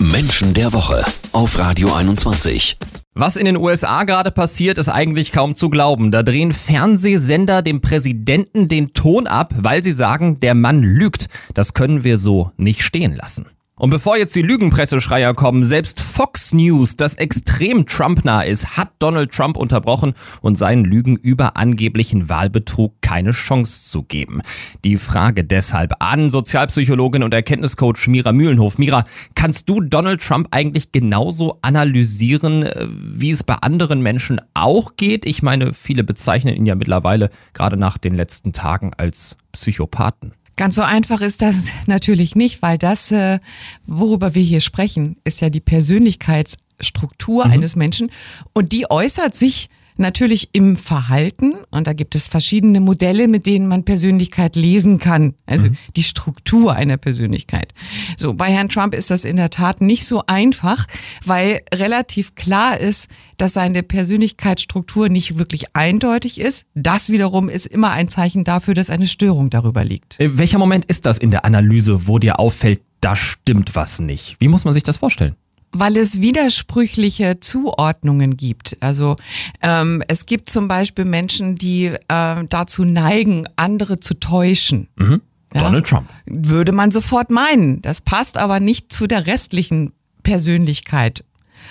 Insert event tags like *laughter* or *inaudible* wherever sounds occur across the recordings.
Menschen der Woche auf Radio 21. Was in den USA gerade passiert, ist eigentlich kaum zu glauben. Da drehen Fernsehsender dem Präsidenten den Ton ab, weil sie sagen, der Mann lügt. Das können wir so nicht stehen lassen. Und bevor jetzt die Lügenpresseschreier kommen, selbst Fox News, das extrem Trump-nah ist, hat Donald Trump unterbrochen und seinen Lügen über angeblichen Wahlbetrug keine Chance zu geben. Die Frage deshalb an Sozialpsychologin und Erkenntniscoach Mira Mühlenhof. Mira, kannst du Donald Trump eigentlich genauso analysieren, äh, wie es bei anderen Menschen auch geht? Ich meine, viele bezeichnen ihn ja mittlerweile gerade nach den letzten Tagen als Psychopathen. Ganz so einfach ist das *laughs* natürlich nicht, weil das, äh, worüber wir hier sprechen, ist ja die Persönlichkeitsstruktur mhm. eines Menschen und die äußert sich natürlich im Verhalten und da gibt es verschiedene Modelle, mit denen man Persönlichkeit lesen kann. Also mhm. die Struktur einer Persönlichkeit. So, bei Herrn Trump ist das in der Tat nicht so einfach, weil relativ klar ist, dass seine Persönlichkeitsstruktur nicht wirklich eindeutig ist. Das wiederum ist immer ein Zeichen dafür, dass eine Störung darüber liegt. Äh, welcher Moment ist das in der Analyse, wo dir auffällt, da stimmt was nicht? Wie muss man sich das vorstellen? Weil es widersprüchliche Zuordnungen gibt. Also ähm, es gibt zum Beispiel Menschen, die äh, dazu neigen, andere zu täuschen. Mhm. Ja? Donald Trump. Würde man sofort meinen. Das passt aber nicht zu der restlichen Persönlichkeit.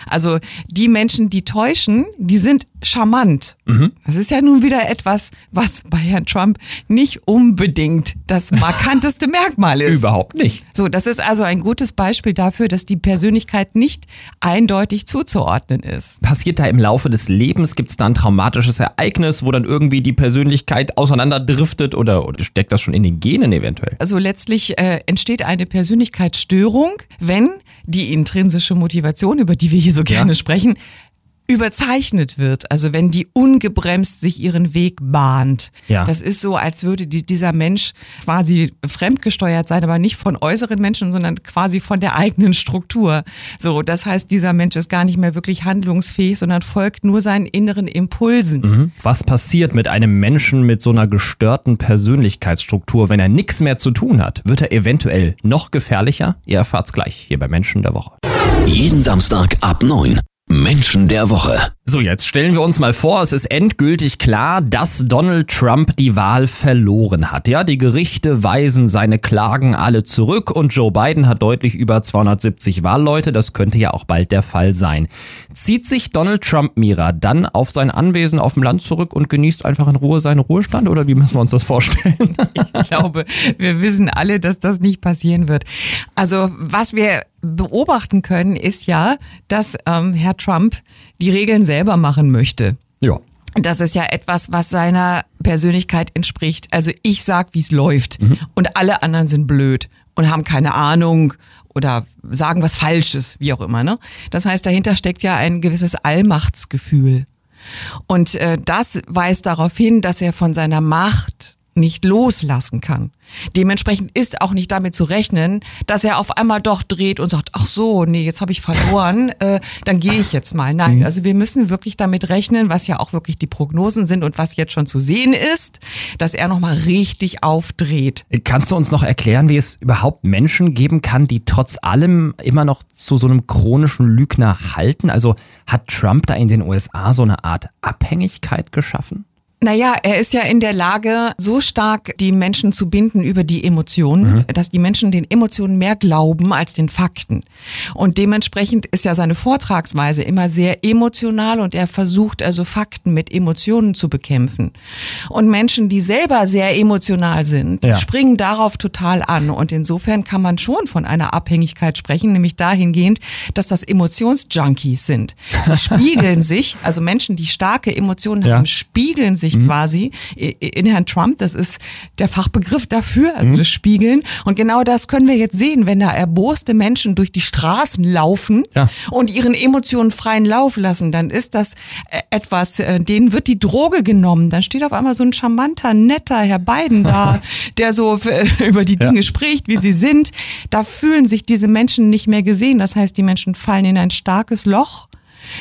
Also die Menschen, die täuschen, die sind charmant. Mhm. Das ist ja nun wieder etwas, was bei Herrn Trump nicht unbedingt das *laughs* markanteste Merkmal ist. Überhaupt nicht. So, das ist also ein gutes Beispiel dafür, dass die Persönlichkeit nicht eindeutig zuzuordnen ist. Passiert da im Laufe des Lebens, gibt es da ein traumatisches Ereignis, wo dann irgendwie die Persönlichkeit auseinanderdriftet oder, oder steckt das schon in den Genen eventuell? Also letztlich äh, entsteht eine Persönlichkeitsstörung, wenn die intrinsische Motivation, über die wir hier so gerne ja. sprechen, überzeichnet wird. Also wenn die ungebremst sich ihren Weg bahnt. Ja. Das ist so, als würde die, dieser Mensch quasi fremdgesteuert sein, aber nicht von äußeren Menschen, sondern quasi von der eigenen Struktur. So, das heißt, dieser Mensch ist gar nicht mehr wirklich handlungsfähig, sondern folgt nur seinen inneren Impulsen. Mhm. Was passiert mit einem Menschen mit so einer gestörten Persönlichkeitsstruktur, wenn er nichts mehr zu tun hat? Wird er eventuell noch gefährlicher? Ihr erfahrt's gleich hier bei Menschen der Woche. Jeden Samstag ab 9. Menschen der Woche. So, jetzt stellen wir uns mal vor, es ist endgültig klar, dass Donald Trump die Wahl verloren hat. Ja, die Gerichte weisen seine Klagen alle zurück und Joe Biden hat deutlich über 270 Wahlleute. Das könnte ja auch bald der Fall sein. Zieht sich Donald Trump, Mira, dann auf sein Anwesen auf dem Land zurück und genießt einfach in Ruhe seinen Ruhestand oder wie müssen wir uns das vorstellen? *laughs* Ich glaube, wir wissen alle, dass das nicht passieren wird. Also, was wir beobachten können, ist ja, dass ähm, Herr Trump die Regeln selber machen möchte. Ja. Das ist ja etwas, was seiner Persönlichkeit entspricht. Also ich sag, wie es läuft mhm. und alle anderen sind blöd und haben keine Ahnung oder sagen was Falsches, wie auch immer. Ne? Das heißt, dahinter steckt ja ein gewisses Allmachtsgefühl. Und äh, das weist darauf hin, dass er von seiner Macht nicht loslassen kann. Dementsprechend ist auch nicht damit zu rechnen, dass er auf einmal doch dreht und sagt, ach so, nee, jetzt habe ich verloren, *laughs* äh, dann gehe ich jetzt mal. Nein, mhm. also wir müssen wirklich damit rechnen, was ja auch wirklich die Prognosen sind und was jetzt schon zu sehen ist, dass er nochmal richtig aufdreht. Kannst du uns noch erklären, wie es überhaupt Menschen geben kann, die trotz allem immer noch zu so einem chronischen Lügner halten? Also hat Trump da in den USA so eine Art Abhängigkeit geschaffen? Naja, er ist ja in der Lage, so stark die Menschen zu binden über die Emotionen, mhm. dass die Menschen den Emotionen mehr glauben als den Fakten. Und dementsprechend ist ja seine Vortragsweise immer sehr emotional und er versucht also Fakten mit Emotionen zu bekämpfen. Und Menschen, die selber sehr emotional sind, ja. springen darauf total an. Und insofern kann man schon von einer Abhängigkeit sprechen, nämlich dahingehend, dass das Emotionsjunkies sind. Die spiegeln *laughs* sich, also Menschen, die starke Emotionen ja. haben, spiegeln sich sich mhm. quasi in Herrn Trump. Das ist der Fachbegriff dafür, also mhm. das Spiegeln. Und genau das können wir jetzt sehen, wenn da erboste Menschen durch die Straßen laufen ja. und ihren Emotionen freien Lauf lassen, dann ist das äh, etwas, äh, denen wird die Droge genommen. Dann steht auf einmal so ein charmanter, netter Herr Biden da, *laughs* der so *laughs* über die Dinge ja. spricht, wie sie sind. Da fühlen sich diese Menschen nicht mehr gesehen. Das heißt, die Menschen fallen in ein starkes Loch.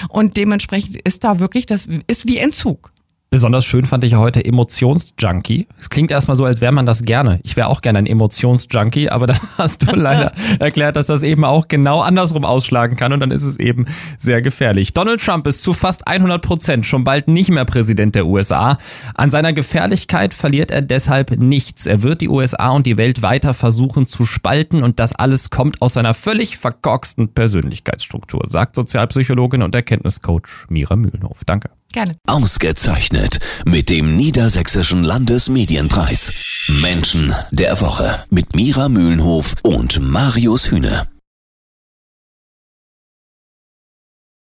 Und dementsprechend ist da wirklich, das ist wie Entzug. Besonders schön fand ich ja heute Emotionsjunkie. Es klingt erstmal so, als wäre man das gerne. Ich wäre auch gerne ein Emotionsjunkie, aber *laughs* dann hast du leider *laughs* erklärt, dass das eben auch genau andersrum ausschlagen kann und dann ist es eben sehr gefährlich. Donald Trump ist zu fast 100 Prozent schon bald nicht mehr Präsident der USA. An seiner Gefährlichkeit verliert er deshalb nichts. Er wird die USA und die Welt weiter versuchen zu spalten und das alles kommt aus seiner völlig verkorksten Persönlichkeitsstruktur, sagt Sozialpsychologin und Erkenntniscoach Mira Mühlenhof. Danke. Gerne. Ausgezeichnet mit dem Niedersächsischen Landesmedienpreis. Menschen der Woche mit Mira Mühlenhof und Marius Hühne.